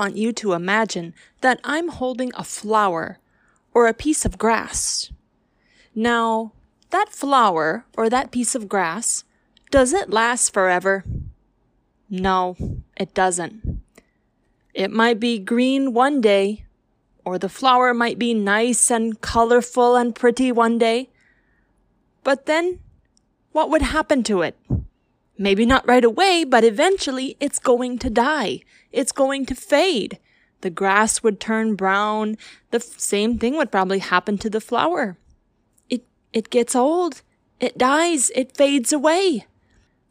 want you to imagine that I'm holding a flower or a piece of grass. Now, that flower or that piece of grass, does it last forever? No, it doesn't. It might be green one day, or the flower might be nice and colorful and pretty one day. But then, what would happen to it? Maybe not right away, but eventually it's going to die. It's going to fade. The grass would turn brown. The f- same thing would probably happen to the flower. It, it gets old. It dies. It fades away.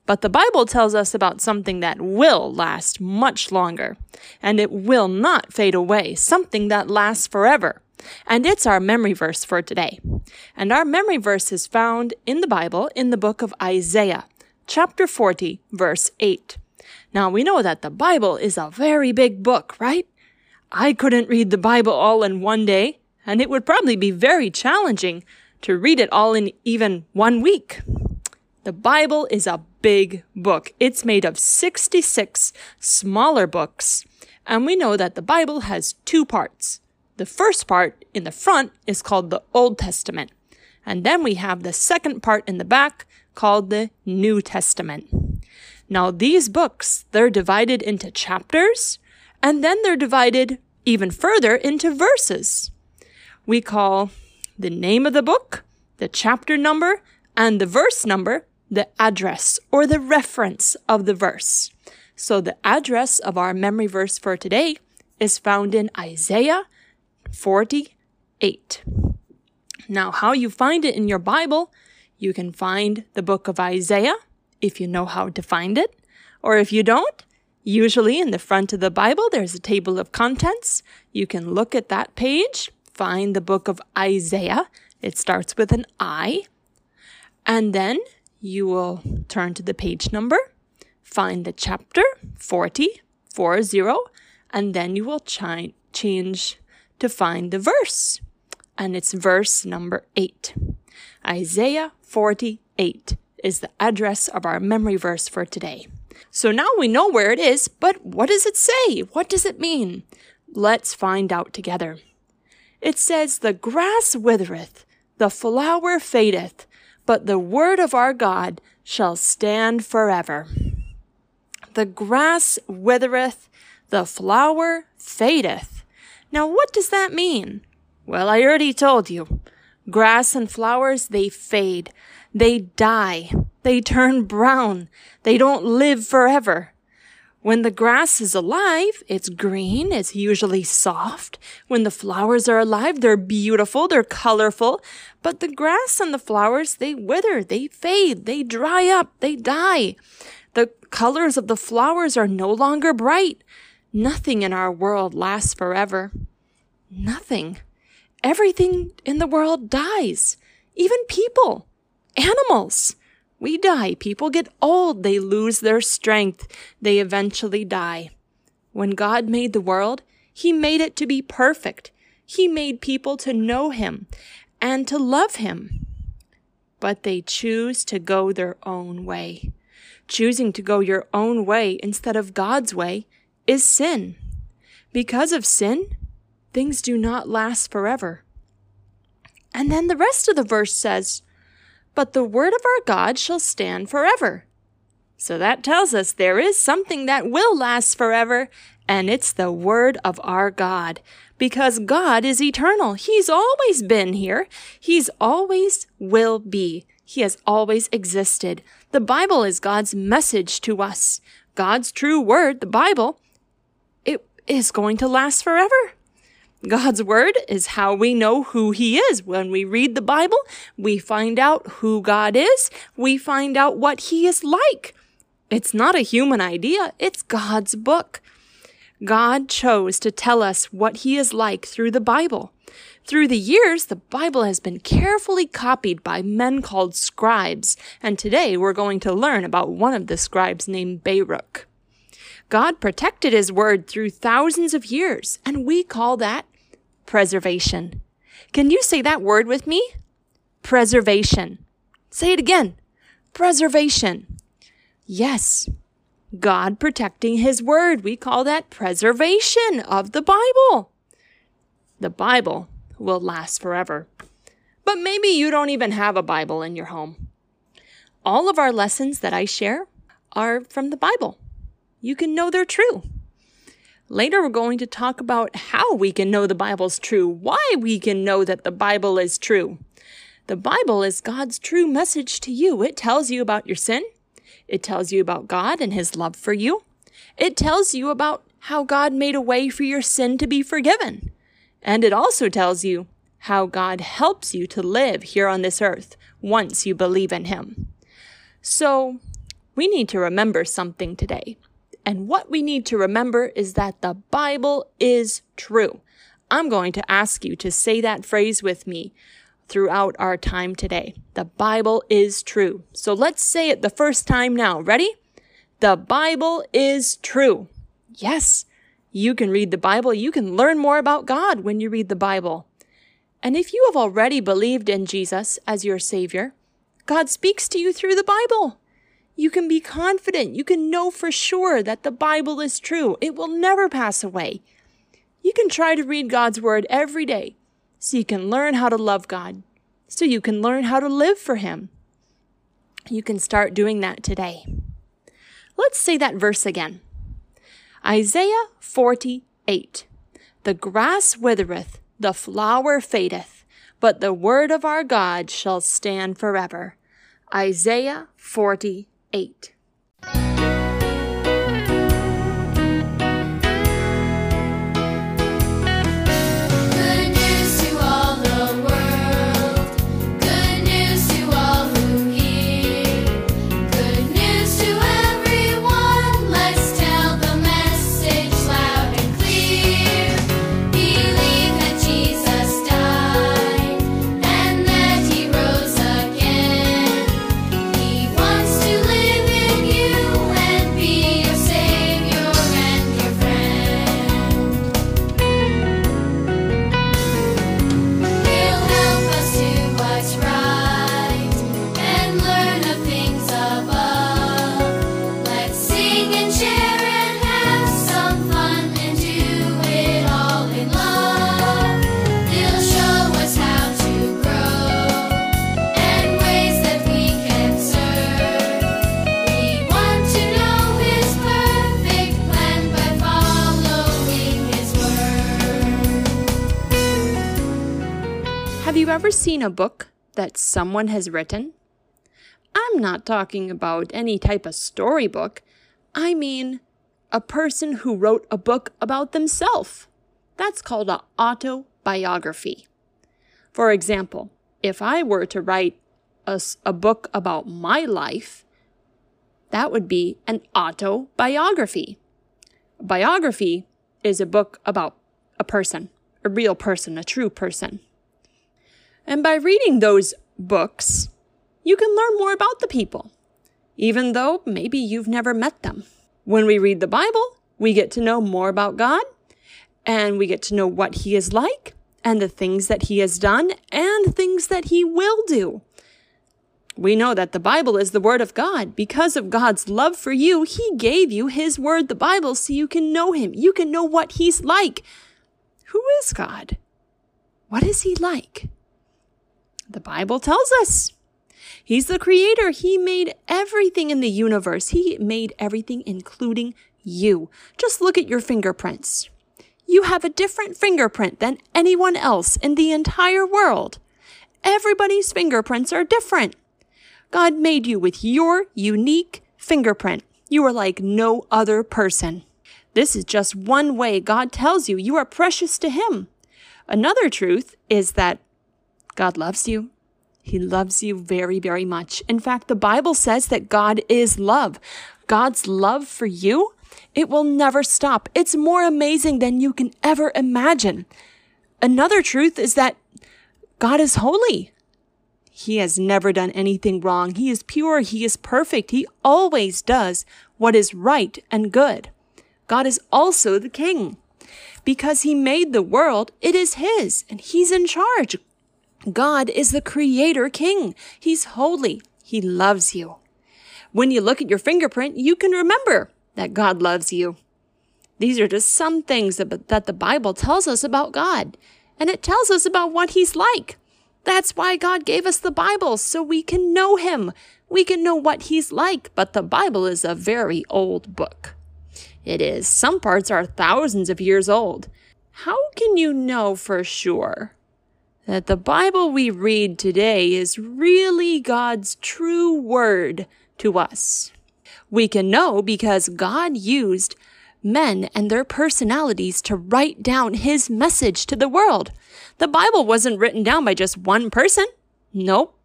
But the Bible tells us about something that will last much longer, and it will not fade away, something that lasts forever. And it's our memory verse for today. And our memory verse is found in the Bible in the book of Isaiah chapter 40, verse 8. Now we know that the Bible is a very big book, right? I couldn't read the Bible all in one day, and it would probably be very challenging to read it all in even one week. The Bible is a big book. It's made of 66 smaller books. And we know that the Bible has two parts. The first part in the front is called the Old Testament. And then we have the second part in the back called the New Testament. Now, these books, they're divided into chapters, and then they're divided even further into verses. We call the name of the book, the chapter number, and the verse number the address or the reference of the verse. So the address of our memory verse for today is found in Isaiah 48. Now, how you find it in your Bible you can find the book of Isaiah if you know how to find it. Or if you don't, usually in the front of the Bible, there's a table of contents. You can look at that page, find the book of Isaiah. It starts with an I. And then you will turn to the page number, find the chapter 40, 40, and then you will ch- change to find the verse. And it's verse number 8. Isaiah 48 is the address of our memory verse for today. So now we know where it is, but what does it say? What does it mean? Let's find out together. It says, The grass withereth, the flower fadeth, but the word of our God shall stand forever. The grass withereth, the flower fadeth. Now, what does that mean? Well, I already told you. Grass and flowers, they fade. They die. They turn brown. They don't live forever. When the grass is alive, it's green, it's usually soft. When the flowers are alive, they're beautiful, they're colorful. But the grass and the flowers, they wither, they fade, they dry up, they die. The colors of the flowers are no longer bright. Nothing in our world lasts forever. Nothing. Everything in the world dies, even people, animals. We die. People get old. They lose their strength. They eventually die. When God made the world, He made it to be perfect. He made people to know Him and to love Him. But they choose to go their own way. Choosing to go your own way instead of God's way is sin. Because of sin, things do not last forever. And then the rest of the verse says, But the word of our God shall stand forever. So that tells us there is something that will last forever, and it's the word of our God. Because God is eternal. He's always been here. He's always will be. He has always existed. The Bible is God's message to us. God's true word, the Bible, it is going to last forever. God's word is how we know who he is. When we read the Bible, we find out who God is. We find out what he is like. It's not a human idea. It's God's book. God chose to tell us what he is like through the Bible. Through the years, the Bible has been carefully copied by men called scribes, and today we're going to learn about one of the scribes named Baruch. God protected his word through thousands of years, and we call that preservation. Can you say that word with me? Preservation. Say it again. Preservation. Yes. God protecting His Word. We call that preservation of the Bible. The Bible will last forever. But maybe you don't even have a Bible in your home. All of our lessons that I share are from the Bible. You can know they're true. Later, we're going to talk about how we can know the Bible's true, why we can know that the Bible is true. The Bible is God's true message to you. It tells you about your sin. It tells you about God and His love for you. It tells you about how God made a way for your sin to be forgiven. And it also tells you how God helps you to live here on this earth once you believe in Him. So, we need to remember something today. And what we need to remember is that the Bible is true. I'm going to ask you to say that phrase with me throughout our time today. The Bible is true. So let's say it the first time now. Ready? The Bible is true. Yes, you can read the Bible. You can learn more about God when you read the Bible. And if you have already believed in Jesus as your Savior, God speaks to you through the Bible. You can be confident. You can know for sure that the Bible is true. It will never pass away. You can try to read God's Word every day so you can learn how to love God, so you can learn how to live for Him. You can start doing that today. Let's say that verse again Isaiah 48 The grass withereth, the flower fadeth, but the word of our God shall stand forever. Isaiah 48. 8. Ever seen a book that someone has written? I'm not talking about any type of storybook. I mean a person who wrote a book about themselves. That's called an autobiography. For example, if I were to write a book about my life, that would be an autobiography. A biography is a book about a person, a real person, a true person. And by reading those books, you can learn more about the people, even though maybe you've never met them. When we read the Bible, we get to know more about God, and we get to know what He is like, and the things that He has done, and things that He will do. We know that the Bible is the Word of God. Because of God's love for you, He gave you His Word, the Bible, so you can know Him. You can know what He's like. Who is God? What is He like? The Bible tells us. He's the creator. He made everything in the universe. He made everything, including you. Just look at your fingerprints. You have a different fingerprint than anyone else in the entire world. Everybody's fingerprints are different. God made you with your unique fingerprint. You are like no other person. This is just one way God tells you you are precious to Him. Another truth is that God loves you. He loves you very, very much. In fact, the Bible says that God is love. God's love for you, it will never stop. It's more amazing than you can ever imagine. Another truth is that God is holy. He has never done anything wrong. He is pure. He is perfect. He always does what is right and good. God is also the king. Because he made the world, it is his, and he's in charge. God is the creator king. He's holy. He loves you. When you look at your fingerprint, you can remember that God loves you. These are just some things that, the Bible tells us about God, and it tells us about what He's like. That's why God gave us the Bible, so we can know Him. We can know what He's like, but the Bible is a very old book. It is. Some parts are thousands of years old. How can you know for sure that the Bible we read today is really God's true word to us? We can know because God used men and their personalities to write down his message to the world. The Bible wasn't written down by just one person. Nope.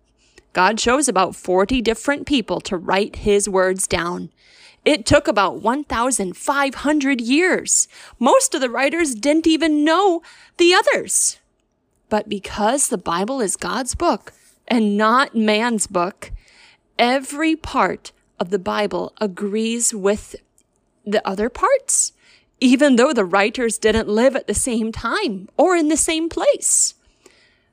God chose about 40 different people to write his words down. It took about 1,500 years. Most of the writers didn't even know the others. But because the Bible is God's book and not man's book, every part of the Bible agrees with the other parts, even though the writers didn't live at the same time or in the same place.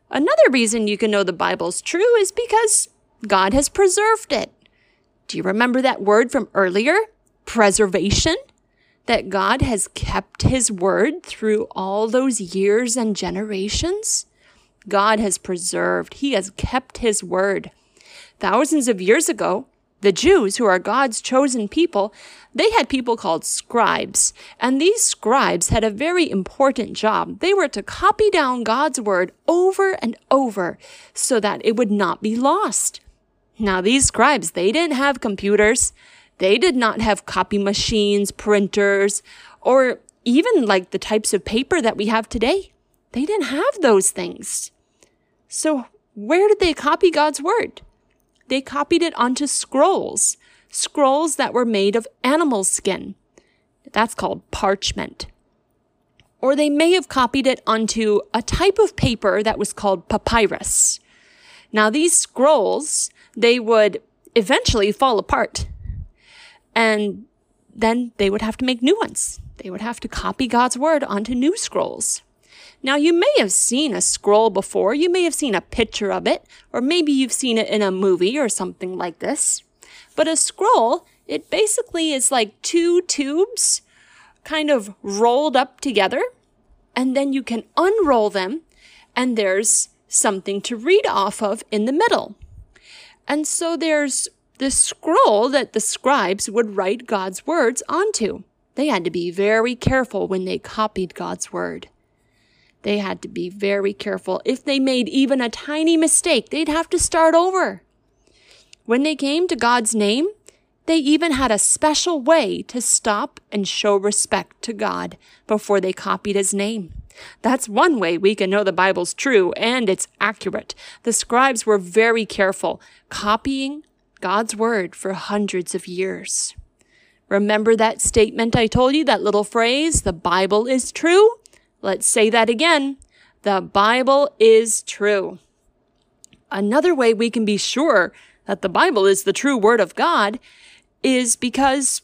Another reason you can know the Bible's true is because God has preserved it. Do you remember that word from earlier? Preservation? That God has kept his word through all those years and generations? God has preserved, he has kept his word. Thousands of years ago, the Jews, who are God's chosen people, they had people called scribes, and these scribes had a very important job. They were to copy down God's word over and over so that it would not be lost. Now, these scribes, they didn't have computers. They did not have copy machines, printers, or even like the types of paper that we have today. They didn't have those things. So, where did they copy God's word? they copied it onto scrolls, scrolls that were made of animal skin. That's called parchment. Or they may have copied it onto a type of paper that was called papyrus. Now these scrolls, they would eventually fall apart. And then they would have to make new ones. They would have to copy God's word onto new scrolls. Now, you may have seen a scroll before. You may have seen a picture of it, or maybe you've seen it in a movie or something like this. But a scroll, it basically is like two tubes kind of rolled up together, and then you can unroll them, and there's something to read off of in the middle. And so there's this scroll that the scribes would write God's words onto. They had to be very careful when they copied God's word. They had to be very careful. If they made even a tiny mistake, they'd have to start over. When they came to God's name, they even had a special way to stop and show respect to God before they copied his name. That's one way we can know the Bible's true and it's accurate. The scribes were very careful, copying God's word for hundreds of years. Remember that statement I told you, that little phrase, the Bible is true? Let's say that again. The Bible is true. Another way we can be sure that the Bible is the true word of God is because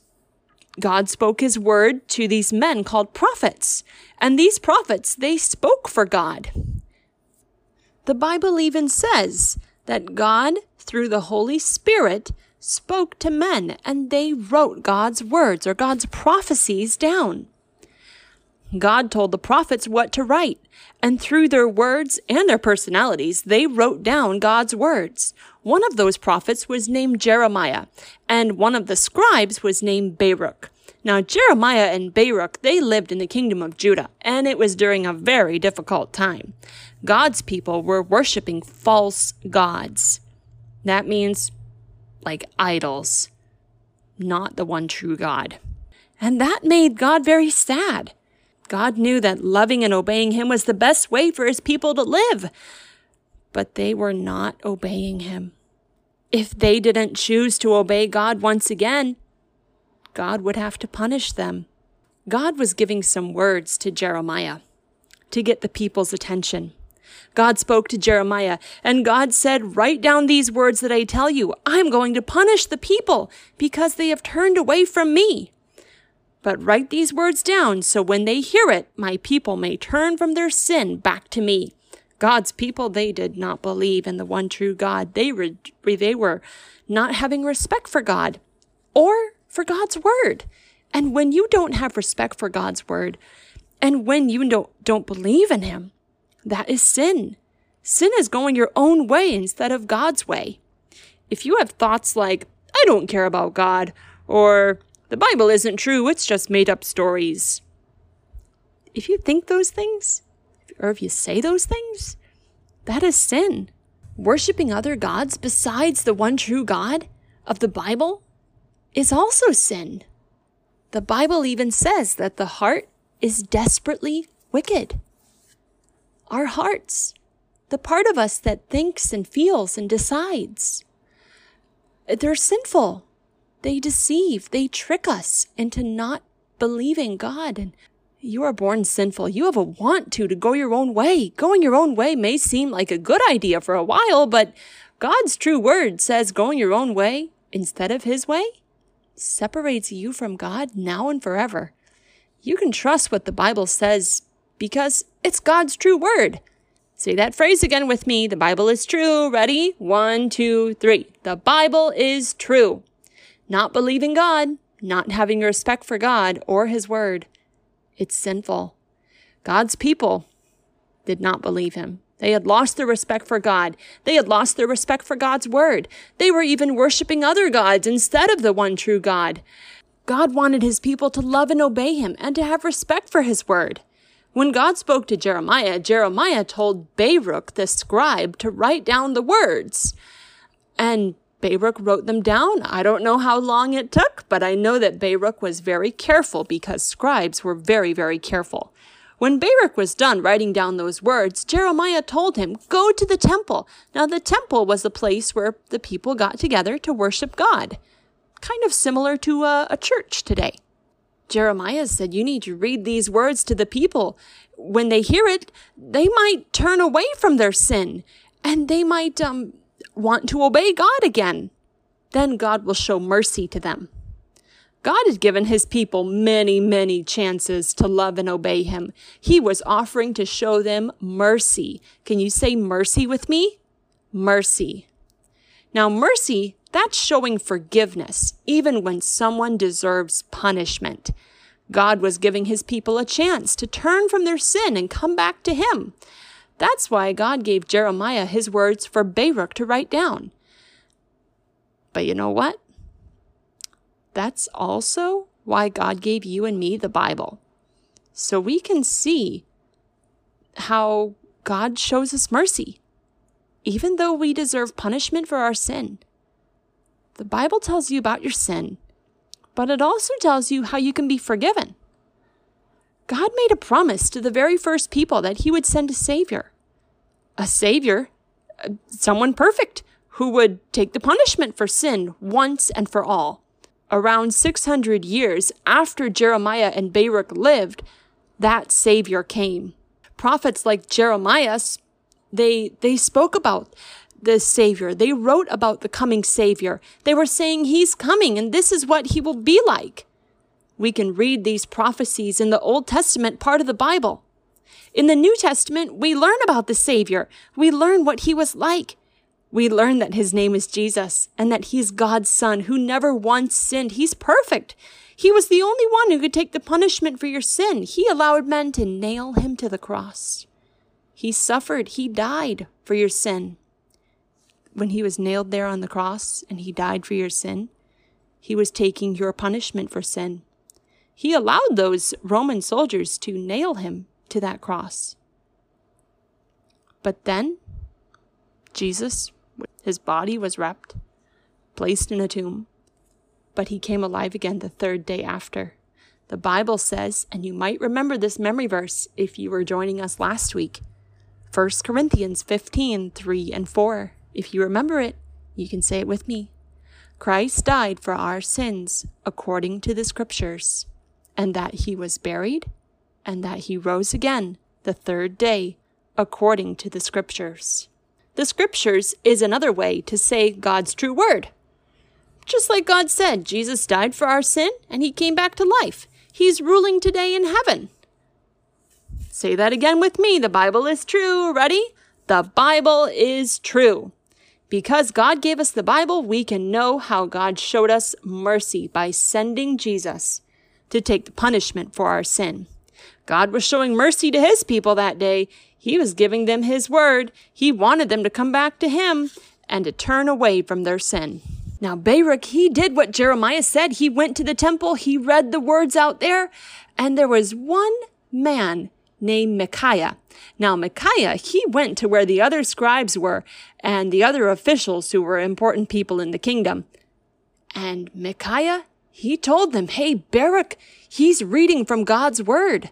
God spoke his word to these men called prophets. And these prophets, they spoke for God. The Bible even says that God, through the Holy Spirit, spoke to men and they wrote God's words or God's prophecies down. God told the prophets what to write, and through their words and their personalities, they wrote down God's words. One of those prophets was named Jeremiah, and one of the scribes was named Baruch. Now, Jeremiah and Baruch, they lived in the kingdom of Judah, and it was during a very difficult time. God's people were worshiping false gods. That means like idols, not the one true God. And that made God very sad. God knew that loving and obeying him was the best way for his people to live. But they were not obeying him. If they didn't choose to obey God once again, God would have to punish them. God was giving some words to Jeremiah to get the people's attention. God spoke to Jeremiah, and God said, Write down these words that I tell you. I'm going to punish the people because they have turned away from me. But write these words down so when they hear it, my people may turn from their sin back to me. God's people, they did not believe in the one true God. They, re- they were not having respect for God or for God's word. And when you don't have respect for God's word, and when you don't, don't believe in Him, that is sin. Sin is going your own way instead of God's way. If you have thoughts like, I don't care about God, or the Bible isn't true, it's just made up stories. If you think those things, or if you say those things, that is sin. Worshipping other gods besides the one true God of the Bible is also sin. The Bible even says that the heart is desperately wicked. Our hearts, the part of us that thinks and feels and decides, they're sinful. They deceive, they trick us into not believing God. And you are born sinful. You have a want to to go your own way. Going your own way may seem like a good idea for a while, but God's true word says going your own way instead of his way separates you from God now and forever. You can trust what the Bible says because it's God's true word. Say that phrase again with me. The Bible is true. Ready? One, two, three. The Bible is true. Not believing God, not having respect for God or His word. It's sinful. God's people did not believe Him. They had lost their respect for God. They had lost their respect for God's word. They were even worshiping other gods instead of the one true God. God wanted his people to love and obey him and to have respect for his word. When God spoke to Jeremiah, Jeremiah told Baruch the scribe to write down the words. And Baruch wrote them down. I don't know how long it took, but I know that Baruch was very careful because scribes were very, very careful. When Baruch was done writing down those words, Jeremiah told him, Go to the temple. Now, the temple was the place where the people got together to worship God, kind of similar to a, a church today. Jeremiah said, You need to read these words to the people. When they hear it, they might turn away from their sin and they might um, want to obey God again. Then God will show mercy to them. God had given his people many, many chances to love and obey him. He was offering to show them mercy. Can you say mercy with me? Mercy. Now, mercy, that's showing forgiveness, even when someone deserves punishment. God was giving his people a chance to turn from their sin and come back to him. That's why God gave Jeremiah his words for Baruch to write down. But you know what? That's also why God gave you and me the Bible. So we can see how God shows us mercy, even though we deserve punishment for our sin. The Bible tells you about your sin, but it also tells you how you can be forgiven. God made a promise to the very first people that he would send a savior. A savior, someone perfect, who would take the punishment for sin once and for all around 600 years after Jeremiah and Baruch lived, that Savior came. Prophets like Jeremiah, they, they spoke about the Savior. They wrote about the coming Savior. They were saying He's coming and this is what He will be like. We can read these prophecies in the Old Testament part of the Bible. In the New Testament, we learn about the Savior. We learn what He was like. We learn that his name is Jesus and that he's God's son who never once sinned. He's perfect. He was the only one who could take the punishment for your sin. He allowed men to nail him to the cross. He suffered. He died for your sin. When he was nailed there on the cross and he died for your sin, he was taking your punishment for sin. He allowed those Roman soldiers to nail him to that cross. But then, Jesus his body was wrapped, placed in a tomb, but he came alive again the third day after. The Bible says, and you might remember this memory verse if you were joining us last week 1 Corinthians 15 3 and 4. If you remember it, you can say it with me. Christ died for our sins according to the Scriptures, and that he was buried, and that he rose again the third day according to the Scriptures. The scriptures is another way to say God's true word. Just like God said, Jesus died for our sin and he came back to life. He's ruling today in heaven. Say that again with me. The Bible is true. Ready? The Bible is true. Because God gave us the Bible, we can know how God showed us mercy by sending Jesus. to take the punishment for our sin. God was showing mercy to his people that day. He was giving them his word. He wanted them to come back to him and to turn away from their sin. Now, Baruch, he did what Jeremiah said. He went to the temple, he read the words out there, and there was one man named Micaiah. Now, Micaiah, he went to where the other scribes were and the other officials who were important people in the kingdom. And Micaiah, he told them, Hey, Baruch, he's reading from God's word.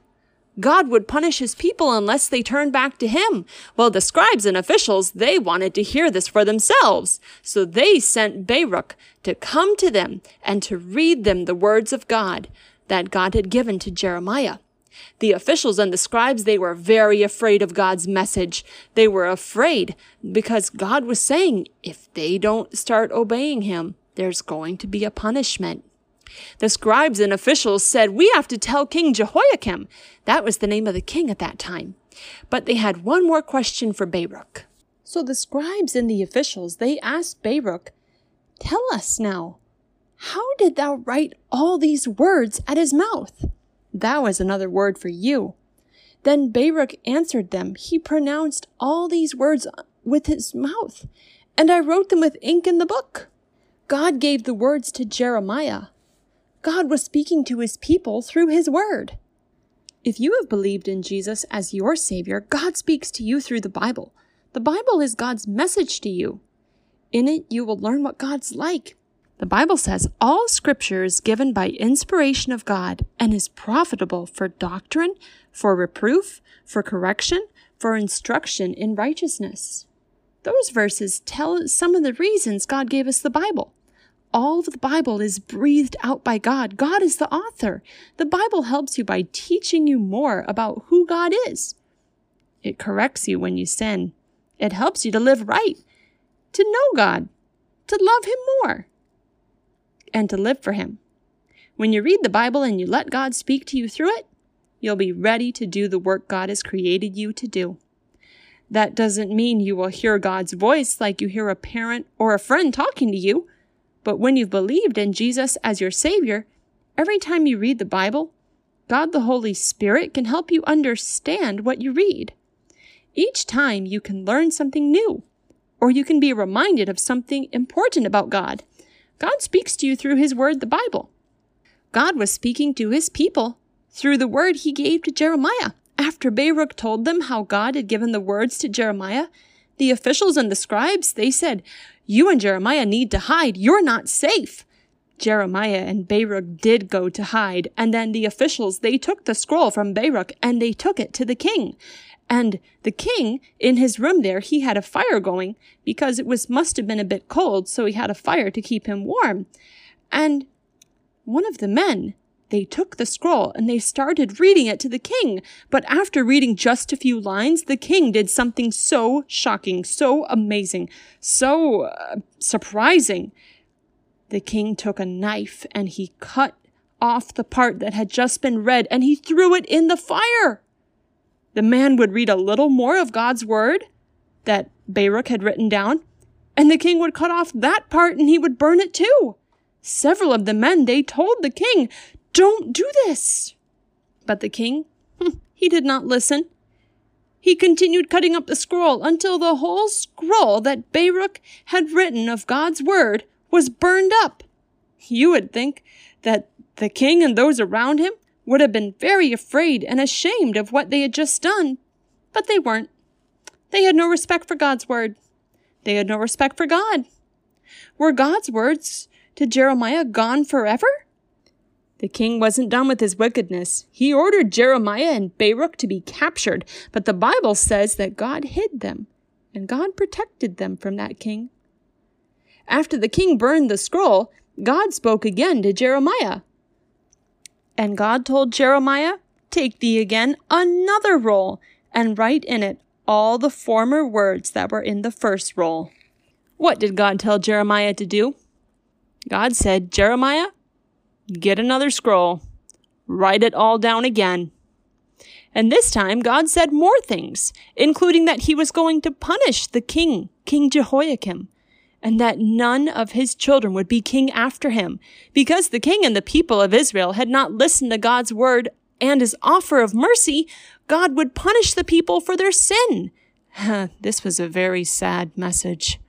God would punish his people unless they turned back to him. Well, the scribes and officials, they wanted to hear this for themselves. So they sent Baruch to come to them and to read them the words of God that God had given to Jeremiah. The officials and the scribes, they were very afraid of God's message. They were afraid because God was saying, if they don't start obeying him, there's going to be a punishment. The scribes and officials said, We have to tell King Jehoiakim. That was the name of the king at that time. But they had one more question for Baruch. So the scribes and the officials, they asked Baruch, Tell us now, how did thou write all these words at his mouth? Thou is another word for you. Then Baruch answered them, He pronounced all these words with his mouth, and I wrote them with ink in the book. God gave the words to Jeremiah. God was speaking to his people through his word. If you have believed in Jesus as your Savior, God speaks to you through the Bible. The Bible is God's message to you. In it, you will learn what God's like. The Bible says all scripture is given by inspiration of God and is profitable for doctrine, for reproof, for correction, for instruction in righteousness. Those verses tell some of the reasons God gave us the Bible. All of the Bible is breathed out by God. God is the author. The Bible helps you by teaching you more about who God is. It corrects you when you sin. It helps you to live right, to know God, to love Him more, and to live for Him. When you read the Bible and you let God speak to you through it, you'll be ready to do the work God has created you to do. That doesn't mean you will hear God's voice like you hear a parent or a friend talking to you. But when you've believed in Jesus as your Savior, every time you read the Bible, God the Holy Spirit can help you understand what you read. Each time you can learn something new, or you can be reminded of something important about God. God speaks to you through His Word, the Bible. God was speaking to His people through the word He gave to Jeremiah. After Baruch told them how God had given the words to Jeremiah, the officials and the scribes, they said, You and Jeremiah need to hide. You're not safe. Jeremiah and Baruch did go to hide, and then the officials, they took the scroll from Baruch and they took it to the king. And the king, in his room there, he had a fire going because it was must have been a bit cold, so he had a fire to keep him warm. And one of the men, they took the scroll and they started reading it to the king. But after reading just a few lines, the king did something so shocking, so amazing, so uh, surprising. The king took a knife and he cut off the part that had just been read and he threw it in the fire. The man would read a little more of God's word that Baruch had written down, and the king would cut off that part and he would burn it too. Several of the men, they told the king, don't do this. But the king, hmm, he did not listen. He continued cutting up the scroll until the whole scroll that Baruch had written of God's word was burned up. You would think that the king and those around him would have been very afraid and ashamed of what they had just done, but they weren't. They had no respect for God's word. They had no respect for God. Were God's words to Jeremiah gone forever? The king wasn't done with his wickedness. He ordered Jeremiah and Baruch to be captured, but the Bible says that God hid them, and God protected them from that king. After the king burned the scroll, God spoke again to Jeremiah. And God told Jeremiah, Take thee again another roll, and write in it all the former words that were in the first roll. What did God tell Jeremiah to do? God said, Jeremiah, get another scroll, write it all down again. And this time, God said more things, including that he was going to punish the king, King Jehoiakim, and that none of his children would be king after him, because the king and the people of Israel had not listened to God's word and his offer of mercy, God would punish the people for their sin. this was a very sad message.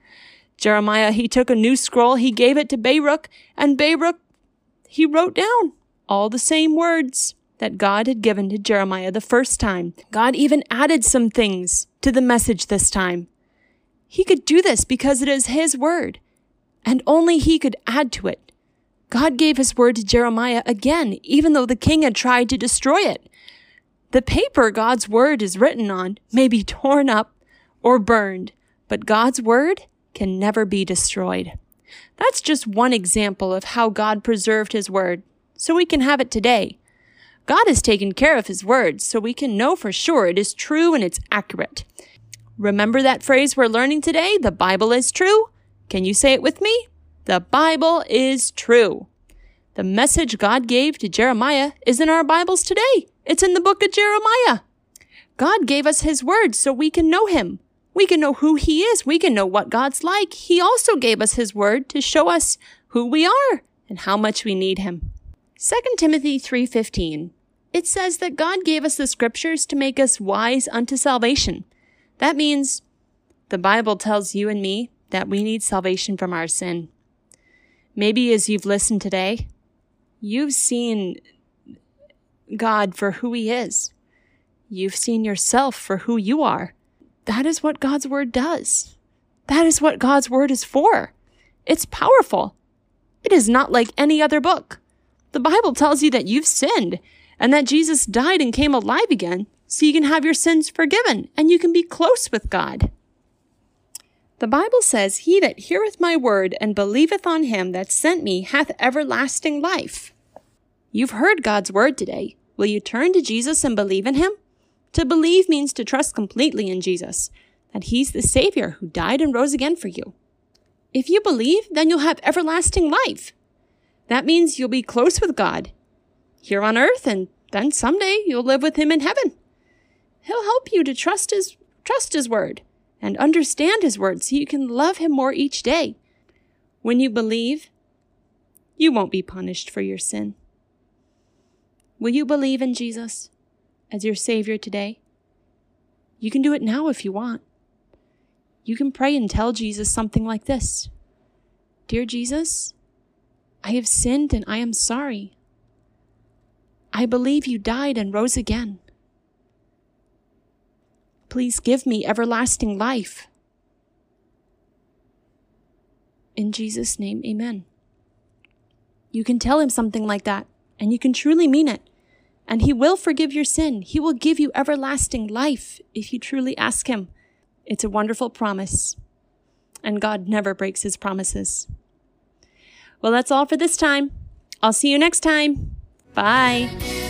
Jeremiah, he took a new scroll, he gave it to Baruch, and Baruch, he wrote down all the same words that God had given to Jeremiah the first time. God even added some things to the message this time. He could do this because it is His word, and only He could add to it. God gave His word to Jeremiah again, even though the king had tried to destroy it. The paper God's word is written on may be torn up or burned, but God's word can never be destroyed. That's just one example of how God preserved His word, so we can have it today. God has taken care of His word, so we can know for sure it is true and it's accurate. Remember that phrase we're learning today? The Bible is true? Can you say it with me? The Bible is true. The message God gave to Jeremiah is in our Bibles today. It's in the book of Jeremiah. God gave us His word so we can know Him. We can know who He is. We can know what God's like. He also gave us His word to show us who we are and how much we need Him. 2 Timothy 3:15 it says that God gave us the scriptures to make us wise unto salvation. That means the Bible tells you and me that we need salvation from our sin. Maybe as you've listened today, you've seen God for who He is. You've seen yourself for who you are. That is what God's Word does. That is what God's Word is for. It's powerful. It is not like any other book. The Bible tells you that you've sinned and that Jesus died and came alive again so you can have your sins forgiven and you can be close with God. The Bible says, He that heareth my word and believeth on him that sent me hath everlasting life. You've heard God's word today. Will you turn to Jesus and believe in him? To believe means to trust completely in Jesus, that he's the Savior who died and rose again for you. If you believe, then you'll have everlasting life. That means you'll be close with God here on earth, and then someday you'll live with him in heaven. He'll help you to trust his trust his word and understand his word so you can love him more each day. When you believe, you won't be punished for your sin. Will you believe in Jesus as your Savior today? You can do it now if you want. You can pray and tell Jesus something like this Dear Jesus, I have sinned and I am sorry. I believe you died and rose again. Please give me everlasting life. In Jesus' name, amen. You can tell him something like that, and you can truly mean it. And he will forgive your sin. He will give you everlasting life if you truly ask him. It's a wonderful promise. And God never breaks his promises. Well, that's all for this time. I'll see you next time. Bye.